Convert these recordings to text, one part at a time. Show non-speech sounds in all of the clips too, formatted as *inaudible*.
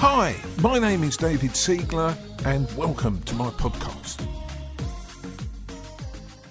Hi, my name is David Siegler, and welcome to my podcast.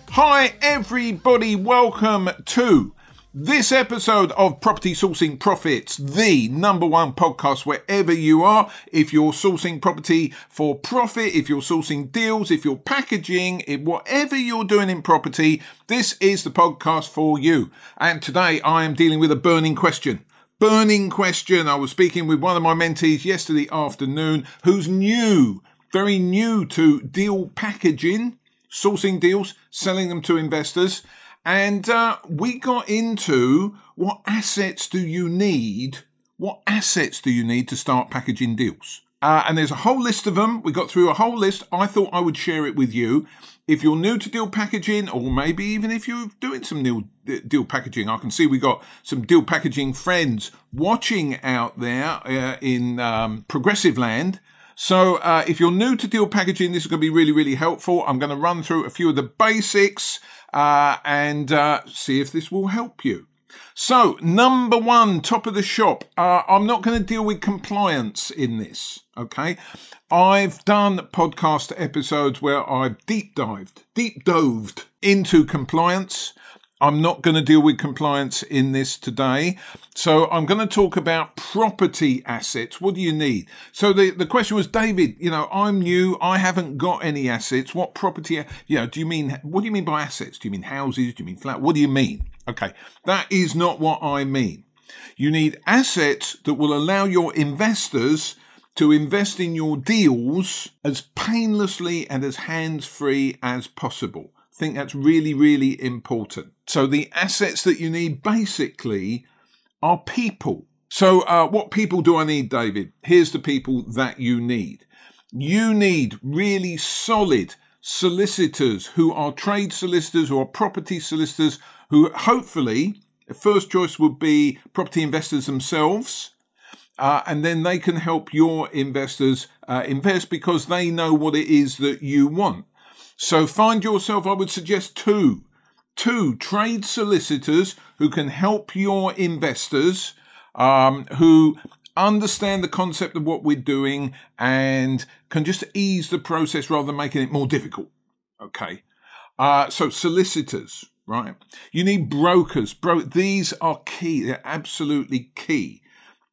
Hi, everybody, welcome to this episode of Property Sourcing Profits, the number one podcast wherever you are. If you're sourcing property for profit, if you're sourcing deals, if you're packaging, if whatever you're doing in property, this is the podcast for you. And today I am dealing with a burning question. Burning question. I was speaking with one of my mentees yesterday afternoon who's new, very new to deal packaging, sourcing deals, selling them to investors. And uh, we got into what assets do you need? What assets do you need to start packaging deals? Uh, and there's a whole list of them. We got through a whole list. I thought I would share it with you. If you're new to deal packaging, or maybe even if you're doing some deal, deal packaging, I can see we've got some deal packaging friends watching out there uh, in um, progressive land. So uh, if you're new to deal packaging, this is going to be really, really helpful. I'm going to run through a few of the basics uh, and uh, see if this will help you. So, number one, top of the shop. Uh, I'm not going to deal with compliance in this, okay? I've done podcast episodes where I've deep dived, deep doved into compliance. I'm not going to deal with compliance in this today. So I'm going to talk about property assets. What do you need? So the, the question was, David, you know, I'm new. I haven't got any assets. What property, you know, do you mean, what do you mean by assets? Do you mean houses? Do you mean flat? What do you mean? Okay. That is not what I mean. You need assets that will allow your investors to invest in your deals as painlessly and as hands free as possible think that's really, really important. So the assets that you need basically are people. So uh, what people do I need, David? Here's the people that you need. You need really solid solicitors who are trade solicitors or property solicitors who hopefully first choice would be property investors themselves. Uh, and then they can help your investors uh, invest because they know what it is that you want. So find yourself, I would suggest two, two trade solicitors who can help your investors, um, who understand the concept of what we're doing and can just ease the process rather than making it more difficult. Okay. Uh, so solicitors, right? You need brokers. Bro, these are key. They're absolutely key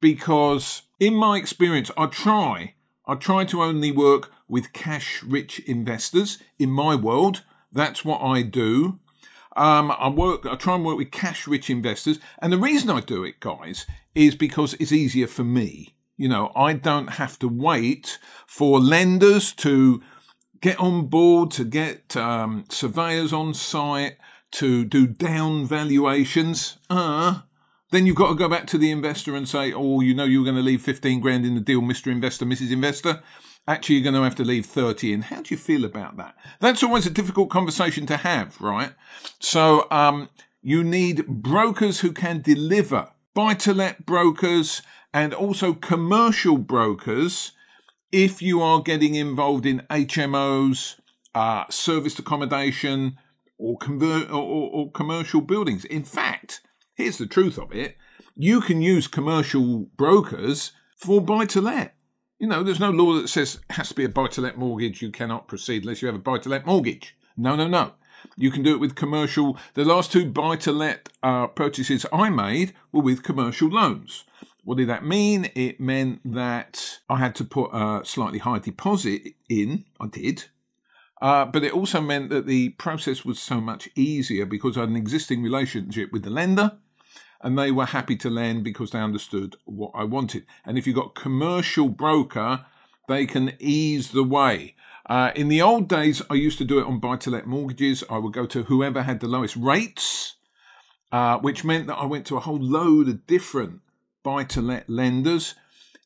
because in my experience, I try, I try to only work with cash rich investors. In my world, that's what I do. Um, I work, I try and work with cash rich investors. And the reason I do it, guys, is because it's easier for me. You know, I don't have to wait for lenders to get on board, to get um, surveyors on site, to do down valuations. Uh, then you've got to go back to the investor and say, oh, you know, you're going to leave 15 grand in the deal, Mr. Investor, Mrs. Investor actually you're going to have to leave 30 in. How do you feel about that? That's always a difficult conversation to have, right? So, um, you need brokers who can deliver, buy to let brokers and also commercial brokers if you are getting involved in HMOs, uh, serviced accommodation, or, convert, or, or, commercial buildings. In fact, here's the truth of it you can use commercial brokers for buy to let. You know, there's no law that says it has to be a buy to let mortgage. You cannot proceed unless you have a buy to let mortgage. No, no, no. You can do it with commercial. The last two buy to let uh, purchases I made were with commercial loans. What did that mean? It meant that I had to put a slightly higher deposit in. I did. Uh, but it also meant that the process was so much easier because I had an existing relationship with the lender and they were happy to lend because they understood what I wanted. And if you've got commercial broker, they can ease the way. Uh, in the old days, I used to do it on buy to let mortgages. I would go to whoever had the lowest rates, uh, which meant that I went to a whole load of different buy to let lenders.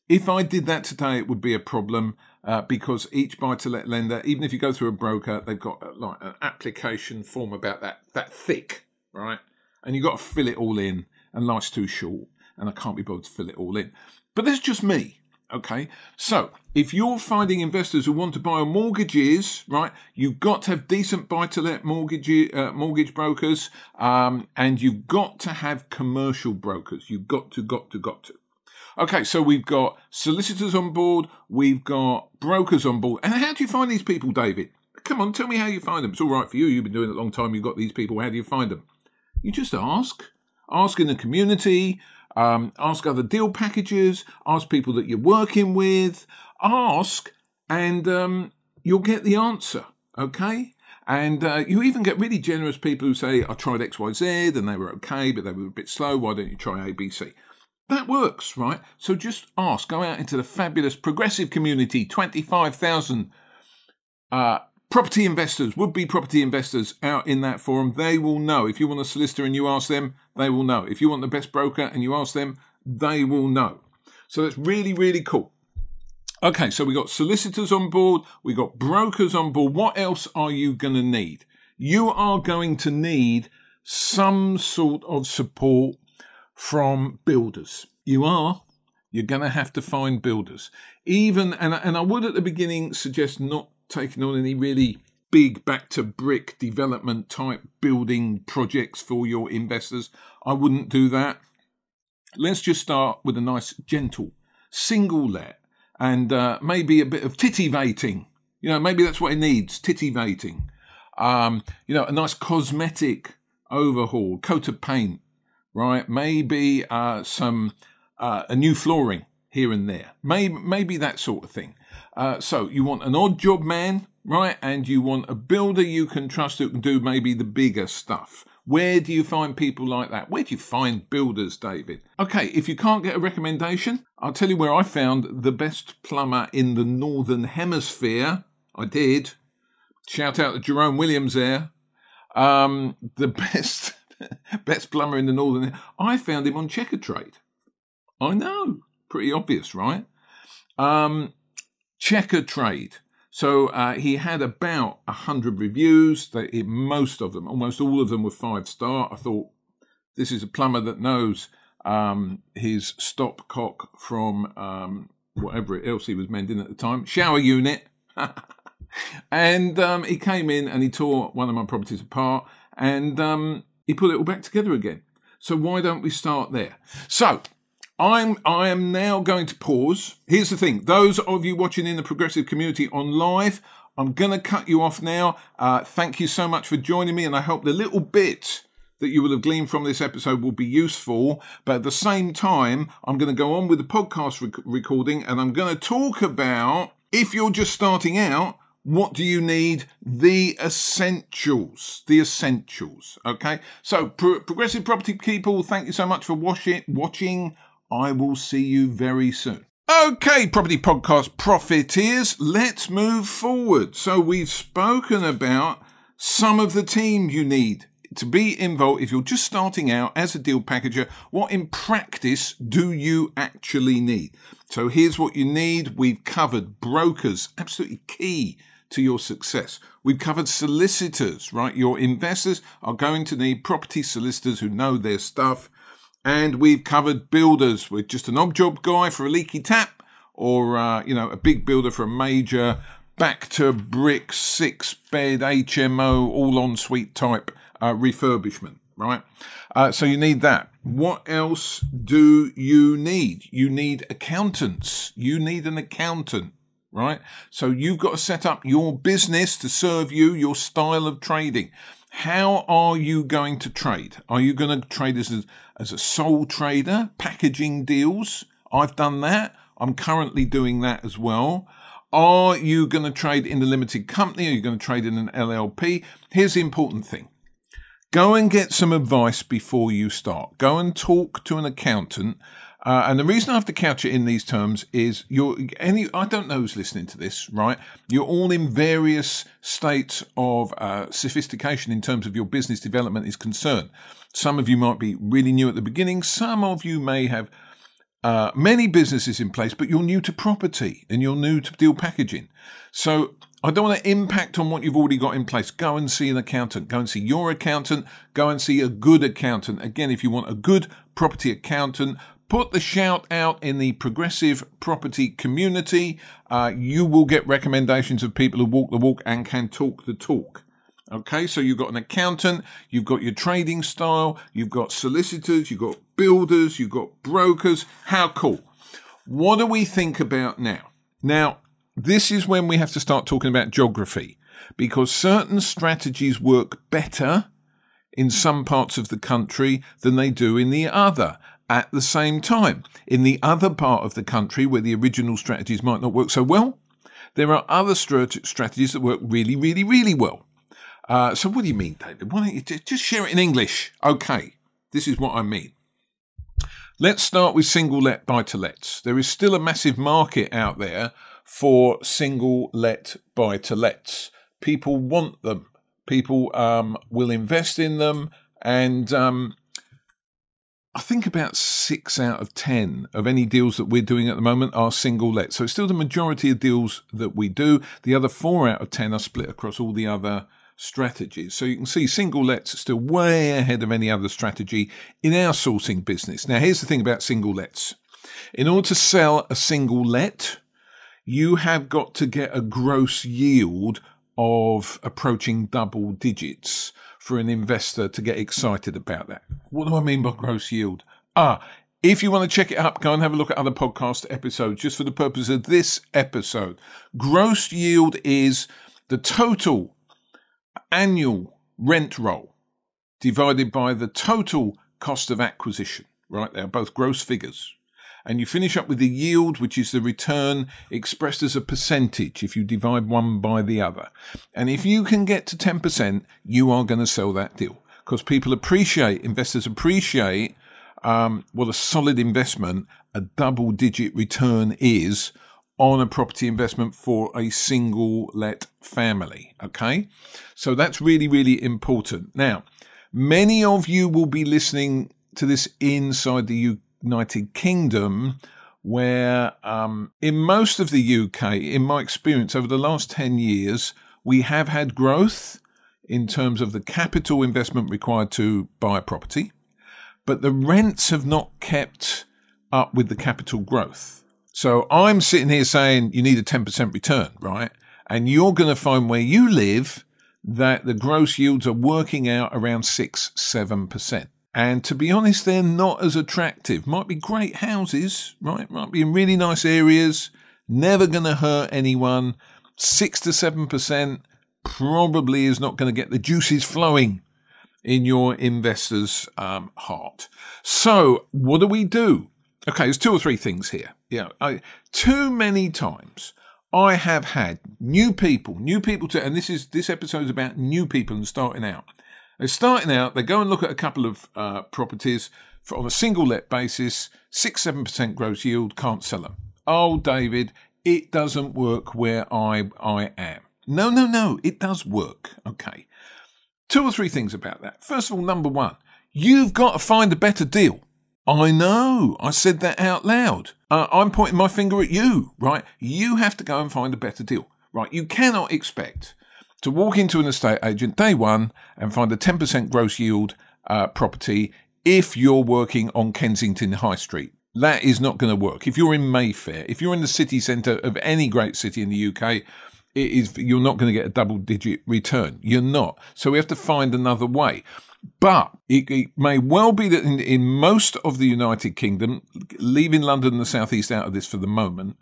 If I did that today, it would be a problem uh, because each buy to let lender, even if you go through a broker, they've got uh, like an application form about that that thick, right? And you've got to fill it all in and life's too short and I can't be bothered to fill it all in. But that's just me. Okay, so if you're finding investors who want to buy mortgages, right, you've got to have decent buy-to-let mortgage uh, mortgage brokers, um, and you've got to have commercial brokers. You've got to, got to, got to. Okay, so we've got solicitors on board, we've got brokers on board. And how do you find these people, David? Come on, tell me how you find them. It's all right for you. You've been doing it a long time. You've got these people. How do you find them? You just ask. Ask in the community. Um, ask other deal packages. Ask people that you're working with. Ask, and um, you'll get the answer. Okay. And uh, you even get really generous people who say, I tried XYZ and they were okay, but they were a bit slow. Why don't you try ABC? That works, right? So just ask. Go out into the fabulous progressive community, 25,000 uh, property investors, would be property investors out in that forum. They will know. If you want a solicitor and you ask them, they will know. If you want the best broker and you ask them, they will know. So that's really, really cool. Okay, so we got solicitors on board, we got brokers on board. What else are you going to need? You are going to need some sort of support from builders. You are. You're going to have to find builders. Even, and, and I would at the beginning suggest not taking on any really big back to brick development type building projects for your investors. I wouldn't do that. Let's just start with a nice, gentle, single let and uh, maybe a bit of titivating. You know, maybe that's what it needs titivating. Um, you know, a nice cosmetic overhaul, coat of paint, right? Maybe uh, some uh, a new flooring here and there. Maybe maybe that sort of thing. Uh, so you want an odd job man, right? And you want a builder you can trust who can do maybe the bigger stuff. Where do you find people like that? Where do you find builders, David? Okay, if you can't get a recommendation, I'll tell you where I found the best plumber in the Northern Hemisphere. I did. Shout out to Jerome Williams there. Um, the *laughs* best *laughs* best plumber in the Northern. I found him on Checkatrade. I know, pretty obvious, right? Um, Checkatrade. So uh, he had about a hundred reviews. They, most of them, almost all of them, were five star. I thought this is a plumber that knows um, his stopcock from um, whatever else he was mending at the time, shower unit. *laughs* and um, he came in and he tore one of my properties apart and um, he put it all back together again. So why don't we start there? So I'm I am now going to pause. Here's the thing: those of you watching in the progressive community on live, I'm going to cut you off now. Uh, thank you so much for joining me, and I hope the little bit that you will have gleaned from this episode will be useful. But at the same time, I'm going to go on with the podcast rec- recording, and I'm going to talk about if you're just starting out. What do you need? The essentials. The essentials. Okay. So, pro- progressive property people, thank you so much for watch it, watching I will see you very soon. Okay, Property Podcast Profiteers, let's move forward. So, we've spoken about some of the team you need to be involved if you're just starting out as a deal packager. What in practice do you actually need? So, here's what you need. We've covered brokers, absolutely key to your success. We've covered solicitors, right? Your investors are going to need property solicitors who know their stuff. And we've covered builders with just an odd job guy for a leaky tap or, uh, you know, a big builder for a major back to brick six bed HMO all en suite type uh, refurbishment, right? Uh, so you need that. What else do you need? You need accountants. You need an accountant, right? So you've got to set up your business to serve you, your style of trading. How are you going to trade? Are you going to trade as a, as a sole trader, packaging deals? I've done that. I'm currently doing that as well. Are you going to trade in a limited company? Are you going to trade in an LLP? Here's the important thing. Go and get some advice before you start. Go and talk to an accountant uh, and the reason I have to couch it in these terms is you're any I don't know who's listening to this, right? You're all in various states of uh, sophistication in terms of your business development is concerned. Some of you might be really new at the beginning. Some of you may have uh, many businesses in place, but you're new to property and you're new to deal packaging. So I don't want to impact on what you've already got in place. Go and see an accountant. Go and see your accountant. Go and see a good accountant. Again, if you want a good property accountant, Put the shout out in the progressive property community. Uh, you will get recommendations of people who walk the walk and can talk the talk. Okay, so you've got an accountant, you've got your trading style, you've got solicitors, you've got builders, you've got brokers. How cool. What do we think about now? Now, this is when we have to start talking about geography because certain strategies work better in some parts of the country than they do in the other at the same time. In the other part of the country where the original strategies might not work so well, there are other strategies that work really, really, really well. Uh, so, what do you mean, David? Why don't you just share it in English? Okay, this is what I mean. Let's start with single let buy to lets. There is still a massive market out there for single let buy to lets. People want them. People um, will invest in them, and um, I think about six out of 10 of any deals that we're doing at the moment are single let. So it's still the majority of deals that we do. The other four out of 10 are split across all the other strategies. So you can see single lets are still way ahead of any other strategy in our sourcing business. Now, here's the thing about single lets. In order to sell a single let, you have got to get a gross yield of approaching double digits for an investor to get excited about that. What do I mean by gross yield? Ah, if you want to check it up, go and have a look at other podcast episodes just for the purpose of this episode. Gross yield is the total annual rent roll divided by the total cost of acquisition, right? They are both gross figures and you finish up with the yield, which is the return expressed as a percentage if you divide one by the other. And if you can get to 10%, you are going to sell that deal because people appreciate, investors appreciate um, what a solid investment, a double digit return is on a property investment for a single let family. Okay. So that's really, really important. Now, many of you will be listening to this inside the United Kingdom, where um, in most of the UK, in my experience over the last 10 years, we have had growth in terms of the capital investment required to buy a property, but the rents have not kept up with the capital growth. So I'm sitting here saying you need a 10% return, right? And you're going to find where you live that the gross yields are working out around 6 7%. And to be honest, they're not as attractive. Might be great houses, right? Might be in really nice areas, never going to hurt anyone. Six to seven percent probably is not going to get the juices flowing in your investor's um, heart. So, what do we do? Okay, there's two or three things here. Yeah, I, too many times I have had new people, new people to, and this is this episode is about new people and starting out. They're starting out, they go and look at a couple of uh, properties for, on a single let basis, 6 7% gross yield, can't sell them. Oh, David, it doesn't work where I, I am. No, no, no, it does work. Okay. Two or three things about that. First of all, number one, you've got to find a better deal. I know, I said that out loud. Uh, I'm pointing my finger at you, right? You have to go and find a better deal, right? You cannot expect to walk into an estate agent day one and find a 10% gross yield uh, property if you're working on Kensington High Street. That is not going to work. If you're in Mayfair, if you're in the city centre of any great city in the UK, it is you're not going to get a double digit return. You're not. So we have to find another way. But it, it may well be that in, in most of the United Kingdom, leaving London and the Southeast out of this for the moment,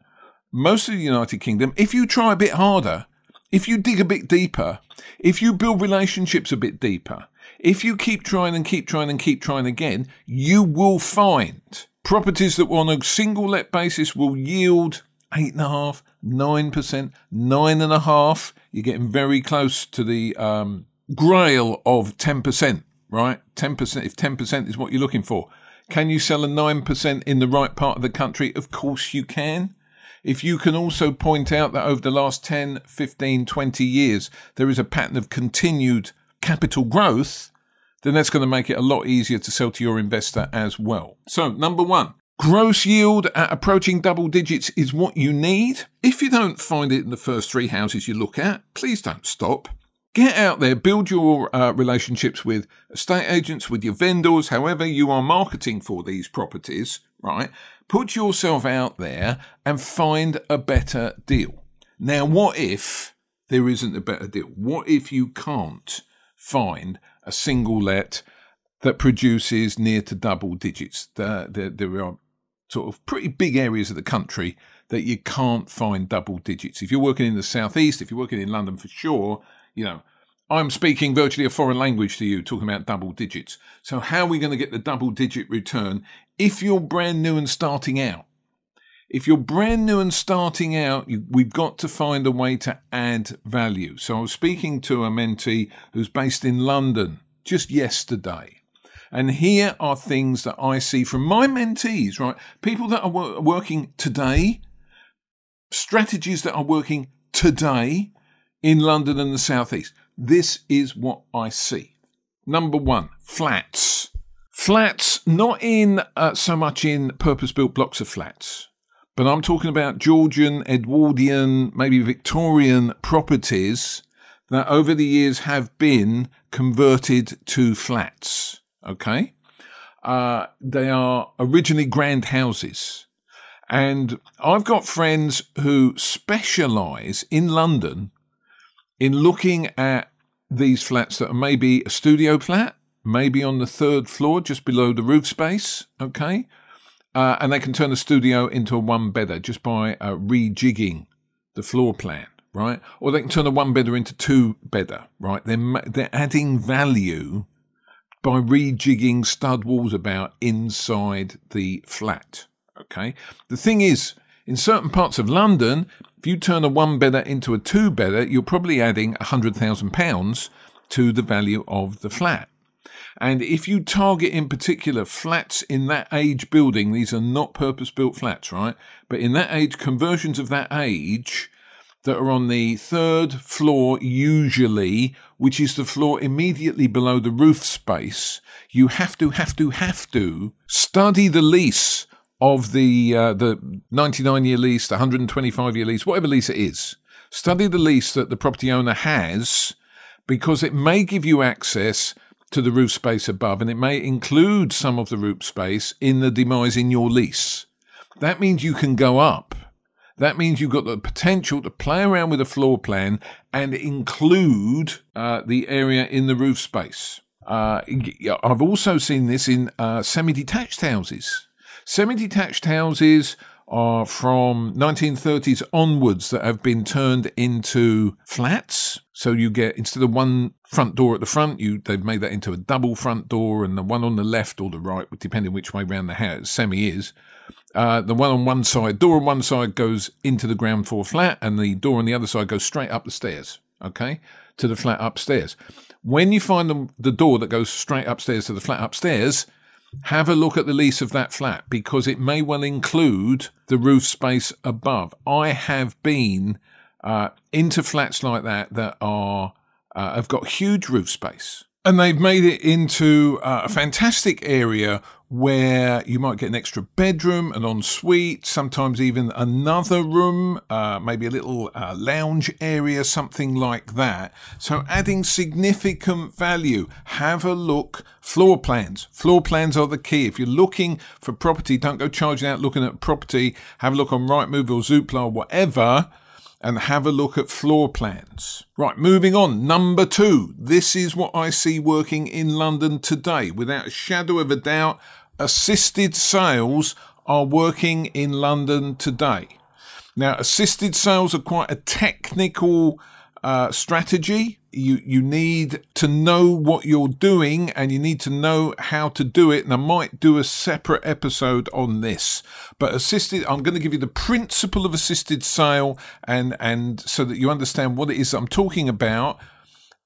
most of the United Kingdom, if you try a bit harder, if you dig a bit deeper, if you build relationships a bit deeper, if you keep trying and keep trying and keep trying again, you will find properties that were on a single let basis will yield eight and a half, nine percent, nine and a half. You're getting very close to the um, grail of ten percent, right? Ten percent. If ten percent is what you're looking for, can you sell a nine percent in the right part of the country? Of course you can. If you can also point out that over the last 10, 15, 20 years, there is a pattern of continued capital growth, then that's going to make it a lot easier to sell to your investor as well. So, number one, gross yield at approaching double digits is what you need. If you don't find it in the first three houses you look at, please don't stop. Get out there, build your uh, relationships with estate agents, with your vendors, however you are marketing for these properties, right? Put yourself out there and find a better deal. Now, what if there isn't a better deal? What if you can't find a single let that produces near to double digits? There, there, there are sort of pretty big areas of the country that you can't find double digits. If you're working in the southeast, if you're working in London for sure, you know, I'm speaking virtually a foreign language to you, talking about double digits. So, how are we going to get the double digit return if you're brand new and starting out? If you're brand new and starting out, you, we've got to find a way to add value. So, I was speaking to a mentee who's based in London just yesterday. And here are things that I see from my mentees, right? People that are working today, strategies that are working today in London and the Southeast. This is what I see. Number one, flats. Flats, not in uh, so much in purpose built blocks of flats, but I'm talking about Georgian, Edwardian, maybe Victorian properties that over the years have been converted to flats. Okay? Uh, they are originally grand houses. And I've got friends who specialize in London in looking at these flats that are maybe a studio flat, maybe on the third floor, just below the roof space, okay? Uh, and they can turn the studio into a one bedder just by uh, rejigging the floor plan, right? Or they can turn a one bedder into two bedder, right? They're, they're adding value by rejigging stud walls about inside the flat, okay? The thing is, in certain parts of London, if you turn a one bedder into a two bedder, you're probably adding £100,000 to the value of the flat. And if you target in particular flats in that age building, these are not purpose built flats, right? But in that age, conversions of that age that are on the third floor, usually, which is the floor immediately below the roof space, you have to, have to, have to study the lease of the uh, the 99 year lease, the 125 year lease, whatever lease it is. Study the lease that the property owner has because it may give you access to the roof space above and it may include some of the roof space in the demise in your lease. That means you can go up. That means you've got the potential to play around with a floor plan and include uh, the area in the roof space. Uh, I've also seen this in uh, semi detached houses. Semi detached houses are from 1930s onwards that have been turned into flats. So you get instead of one front door at the front, you they've made that into a double front door, and the one on the left or the right, depending which way round the house semi is. Uh, the one on one side, door on one side goes into the ground floor flat, and the door on the other side goes straight up the stairs. Okay, to the flat upstairs. When you find the, the door that goes straight upstairs to the flat upstairs, have a look at the lease of that flat because it may well include the roof space above. I have been uh, into flats like that that are uh, have got huge roof space, and they've made it into uh, a fantastic area where you might get an extra bedroom, an ensuite, sometimes even another room, uh, maybe a little uh, lounge area, something like that. So adding significant value. Have a look. Floor plans. Floor plans are the key. If you're looking for property, don't go charging out looking at property. Have a look on Rightmove or Zoopla or whatever and have a look at floor plans. Right, moving on. Number two. This is what I see working in London today. Without a shadow of a doubt, assisted sales are working in London today. Now, assisted sales are quite a technical uh, strategy. You you need to know what you're doing, and you need to know how to do it. And I might do a separate episode on this. But assisted, I'm going to give you the principle of assisted sale, and and so that you understand what it is I'm talking about,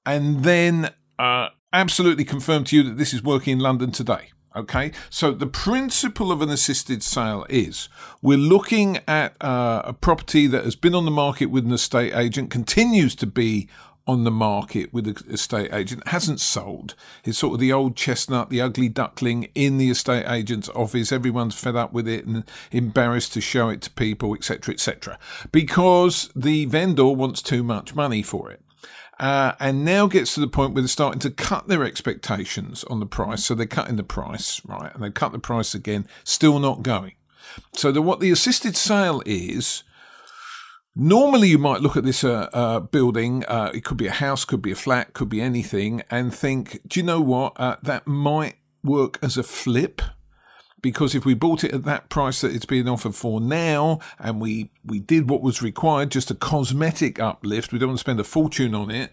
and then uh, absolutely confirm to you that this is working in London today. Okay, so the principle of an assisted sale is we're looking at uh, a property that has been on the market with an estate agent, continues to be on the market with an estate agent, hasn't sold. It's sort of the old chestnut, the ugly duckling in the estate agent's office. Everyone's fed up with it and embarrassed to show it to people, etc., etc., because the vendor wants too much money for it uh, and now gets to the point where they're starting to cut their expectations on the price. So they're cutting the price, right? And they cut the price again, still not going. So the, what the assisted sale is, normally you might look at this uh, uh, building, uh, it could be a house, could be a flat, could be anything, and think, do you know what? Uh, that might work as a flip because if we bought it at that price that it's being offered for now and we we did what was required just a cosmetic uplift we don't want to spend a fortune on it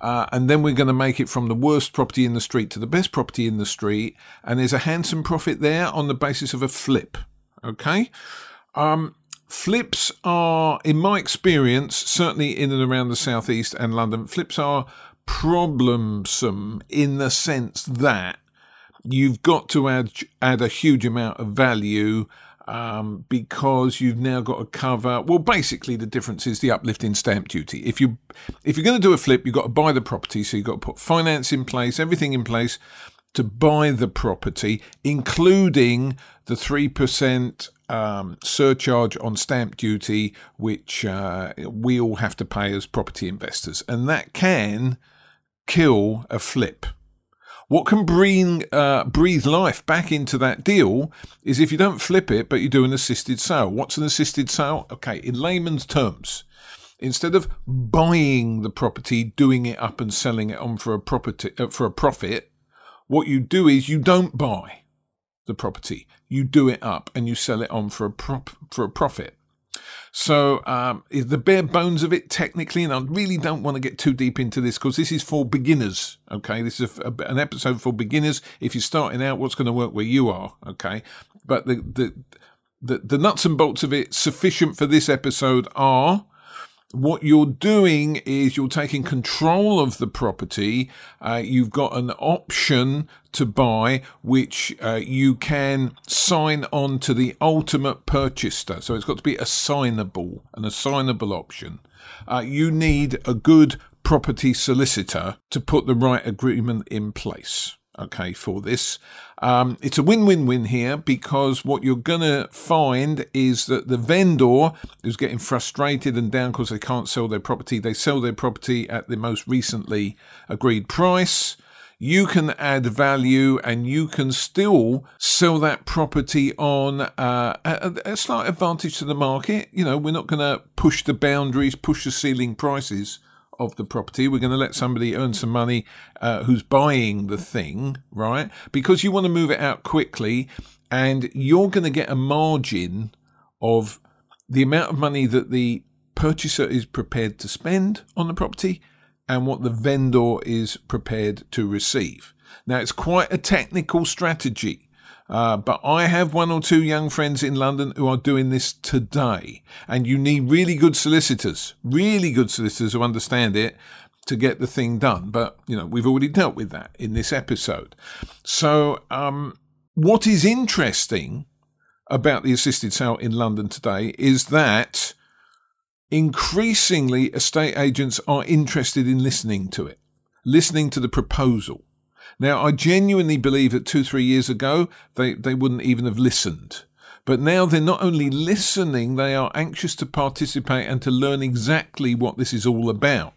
uh, and then we're going to make it from the worst property in the street to the best property in the street and there's a handsome profit there on the basis of a flip okay? Um, flips are in my experience certainly in and around the southeast and london flips are problemsome in the sense that you've got to add add a huge amount of value um, because you've now got to cover. Well, basically, the difference is the uplift in stamp duty. If you if you're going to do a flip, you've got to buy the property, so you've got to put finance in place, everything in place to buy the property, including the three percent um, surcharge on stamp duty, which uh, we all have to pay as property investors, and that can kill a flip. What can bring uh, breathe life back into that deal is if you don't flip it, but you do an assisted sale. What's an assisted sale? Okay, in layman's terms, instead of buying the property, doing it up and selling it on for a property uh, for a profit, what you do is you don't buy the property, you do it up and you sell it on for a prop for a profit. So um, the bare bones of it technically, and I really don't want to get too deep into this because this is for beginners. Okay, this is a, an episode for beginners. If you're starting out, what's going to work where you are? Okay, but the the the, the nuts and bolts of it sufficient for this episode are what you're doing is you're taking control of the property. Uh, you've got an option to buy, which uh, you can sign on to the ultimate purchaser. So it's got to be assignable, an assignable option. Uh, you need a good property solicitor to put the right agreement in place okay, for this. Um, it's a win win win here because what you're going to find is that the vendor is getting frustrated and down because they can't sell their property. They sell their property at the most recently agreed price. You can add value and you can still sell that property on uh, a, a slight advantage to the market. You know, we're not going to push the boundaries, push the ceiling prices of the property. We're going to let somebody earn some money uh, who's buying the thing, right? Because you want to move it out quickly and you're going to get a margin of the amount of money that the purchaser is prepared to spend on the property and what the vendor is prepared to receive. Now, it's quite a technical strategy. Uh, but I have one or two young friends in London who are doing this today. And you need really good solicitors, really good solicitors who understand it to get the thing done. But, you know, we've already dealt with that in this episode. So, um, what is interesting about the assisted sale in London today is that increasingly estate agents are interested in listening to it, listening to the proposal. Now, I genuinely believe that two, three years ago, they, they wouldn't even have listened. But now they're not only listening, they are anxious to participate and to learn exactly what this is all about.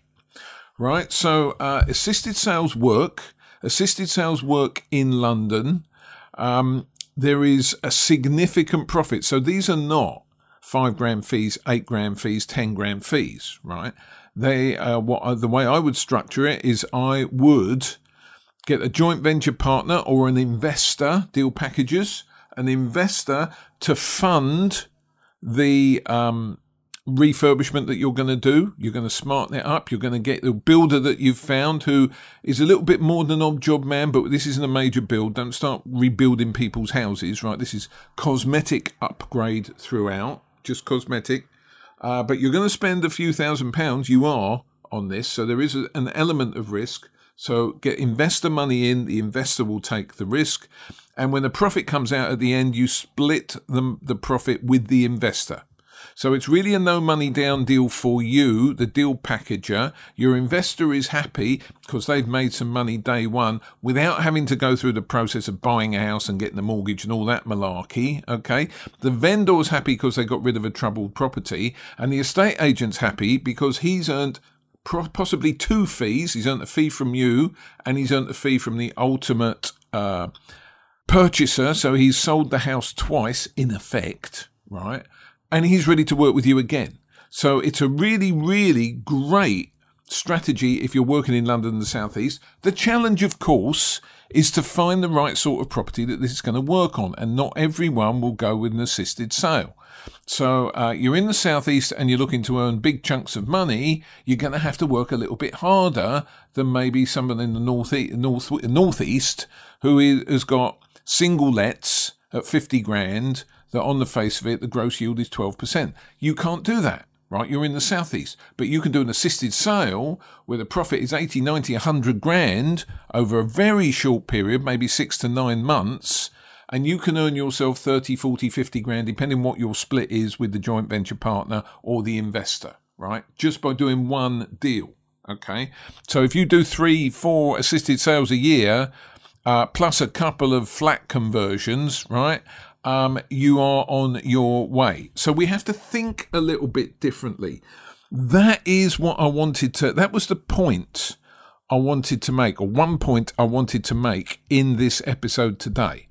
Right? So, uh, assisted sales work, assisted sales work in London. Um, there is a significant profit. So, these are not five grand fees, eight grand fees, 10 grand fees, right? They, uh, what the way I would structure it is I would get a joint venture partner or an investor, deal packages, an investor to fund the um, refurbishment that you're going to do. You're going to smarten it up. You're going to get the builder that you've found who is a little bit more than an odd job man, but this isn't a major build. Don't start rebuilding people's houses, right? This is cosmetic upgrade throughout, just cosmetic. Uh, but you're going to spend a few thousand pounds. You are on this, so there is a, an element of risk. So get investor money in, the investor will take the risk. And when the profit comes out at the end, you split the, the profit with the investor. So it's really a no money down deal for you, the deal packager. Your investor is happy because they've made some money day one without having to go through the process of buying a house and getting the mortgage and all that malarkey. Okay. The vendor's happy because they got rid of a troubled property and the estate agent's happy because he's earned possibly two fees. He's earned a fee from you, and he's earned a fee from the ultimate uh, purchaser. So he's sold the house twice, in effect, right? And he's ready to work with you again. So it's a really, really great strategy if you're working in London and the Southeast. The challenge, of course, is to find the right sort of property that this is going to work on, and not everyone will go with an assisted sale. So uh, you're in the southeast and you're looking to earn big chunks of money. You're going to have to work a little bit harder than maybe someone in the north north northeast who has got single lets at 50 grand. That on the face of it, the gross yield is 12%. You can't do that right? You're in the southeast, but you can do an assisted sale where the profit is 80, 90, 100 grand over a very short period, maybe six to nine months, and you can earn yourself 30, 40, 50 grand, depending what your split is with the joint venture partner or the investor, right? Just by doing one deal. Okay. So if you do three, four assisted sales a year, uh, plus a couple of flat conversions, right? Um, you are on your way. So we have to think a little bit differently. That is what I wanted to, that was the point I wanted to make, or one point I wanted to make in this episode today.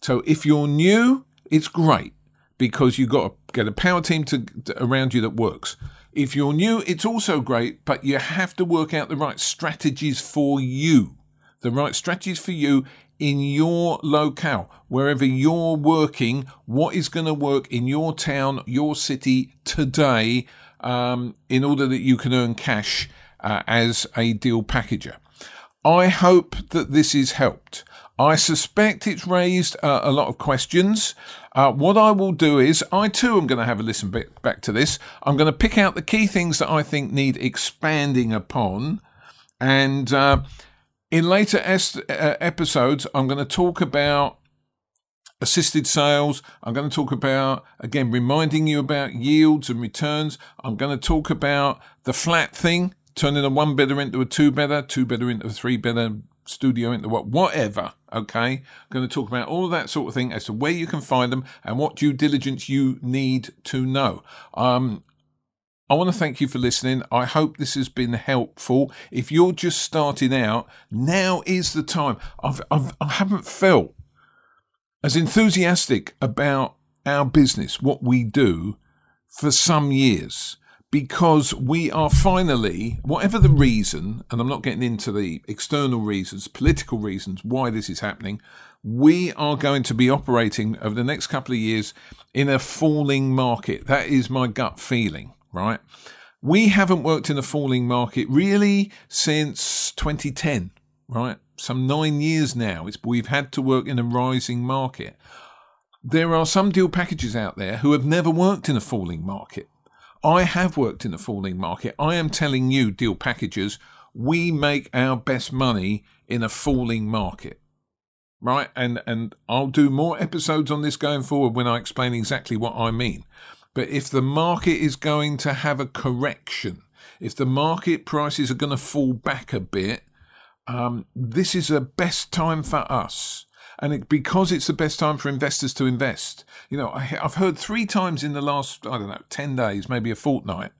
So if you're new, it's great because you've got to get a power team to, to, around you that works. If you're new, it's also great, but you have to work out the right strategies for you. The right strategies for you in your locale, wherever you're working, what is going to work in your town, your city today, um, in order that you can earn cash uh, as a deal packager. I hope that this has helped. I suspect it's raised uh, a lot of questions. Uh, what I will do is, I too am going to have a listen back to this. I'm going to pick out the key things that I think need expanding upon. And uh, in later uh, episodes, I'm going to talk about assisted sales. I'm going to talk about, again, reminding you about yields and returns. I'm going to talk about the flat thing, turning a one better into a two better, two better into a three better, studio into what, whatever. Okay. I'm going to talk about all that sort of thing as to where you can find them and what due diligence you need to know. Um, I want to thank you for listening. I hope this has been helpful. If you're just starting out, now is the time. I've, I've, I haven't felt as enthusiastic about our business, what we do, for some years because we are finally, whatever the reason, and I'm not getting into the external reasons, political reasons why this is happening, we are going to be operating over the next couple of years in a falling market. That is my gut feeling, right? We haven't worked in a falling market really since 2010, right? Some nine years now. It's, we've had to work in a rising market. There are some deal packages out there who have never worked in a falling market I have worked in a falling market. I am telling you, deal packagers, we make our best money in a falling market. Right? And and I'll do more episodes on this going forward when I explain exactly what I mean. But if the market is going to have a correction, if the market prices are going to fall back a bit, um, this is the best time for us and it, because it's the best time for investors to invest. You know, I, have heard three times in the last I don't know ten days, maybe a fortnight,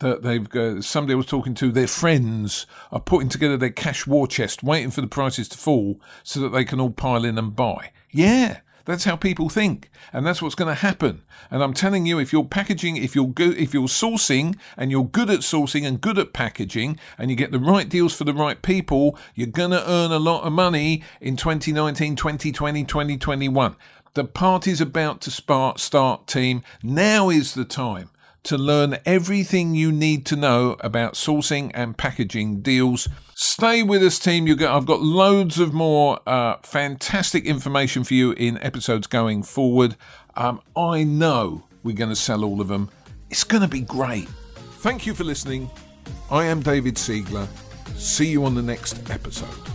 that they've uh, somebody I was talking to, their friends are putting together their cash war chest, waiting for the prices to fall so that they can all pile in and buy. Yeah, that's how people think, and that's what's going to happen. And I'm telling you, if you're packaging, if you're good, if you're sourcing, and you're good at sourcing and good at packaging, and you get the right deals for the right people, you're going to earn a lot of money in 2019, 2020, 2021. The party's about to start, start team. Now is the time to learn everything you need to know about sourcing and packaging deals. Stay with us, team. You I've got loads of more uh, fantastic information for you in episodes going forward. Um, I know we're going to sell all of them. It's going to be great. Thank you for listening. I am David Siegler. See you on the next episode.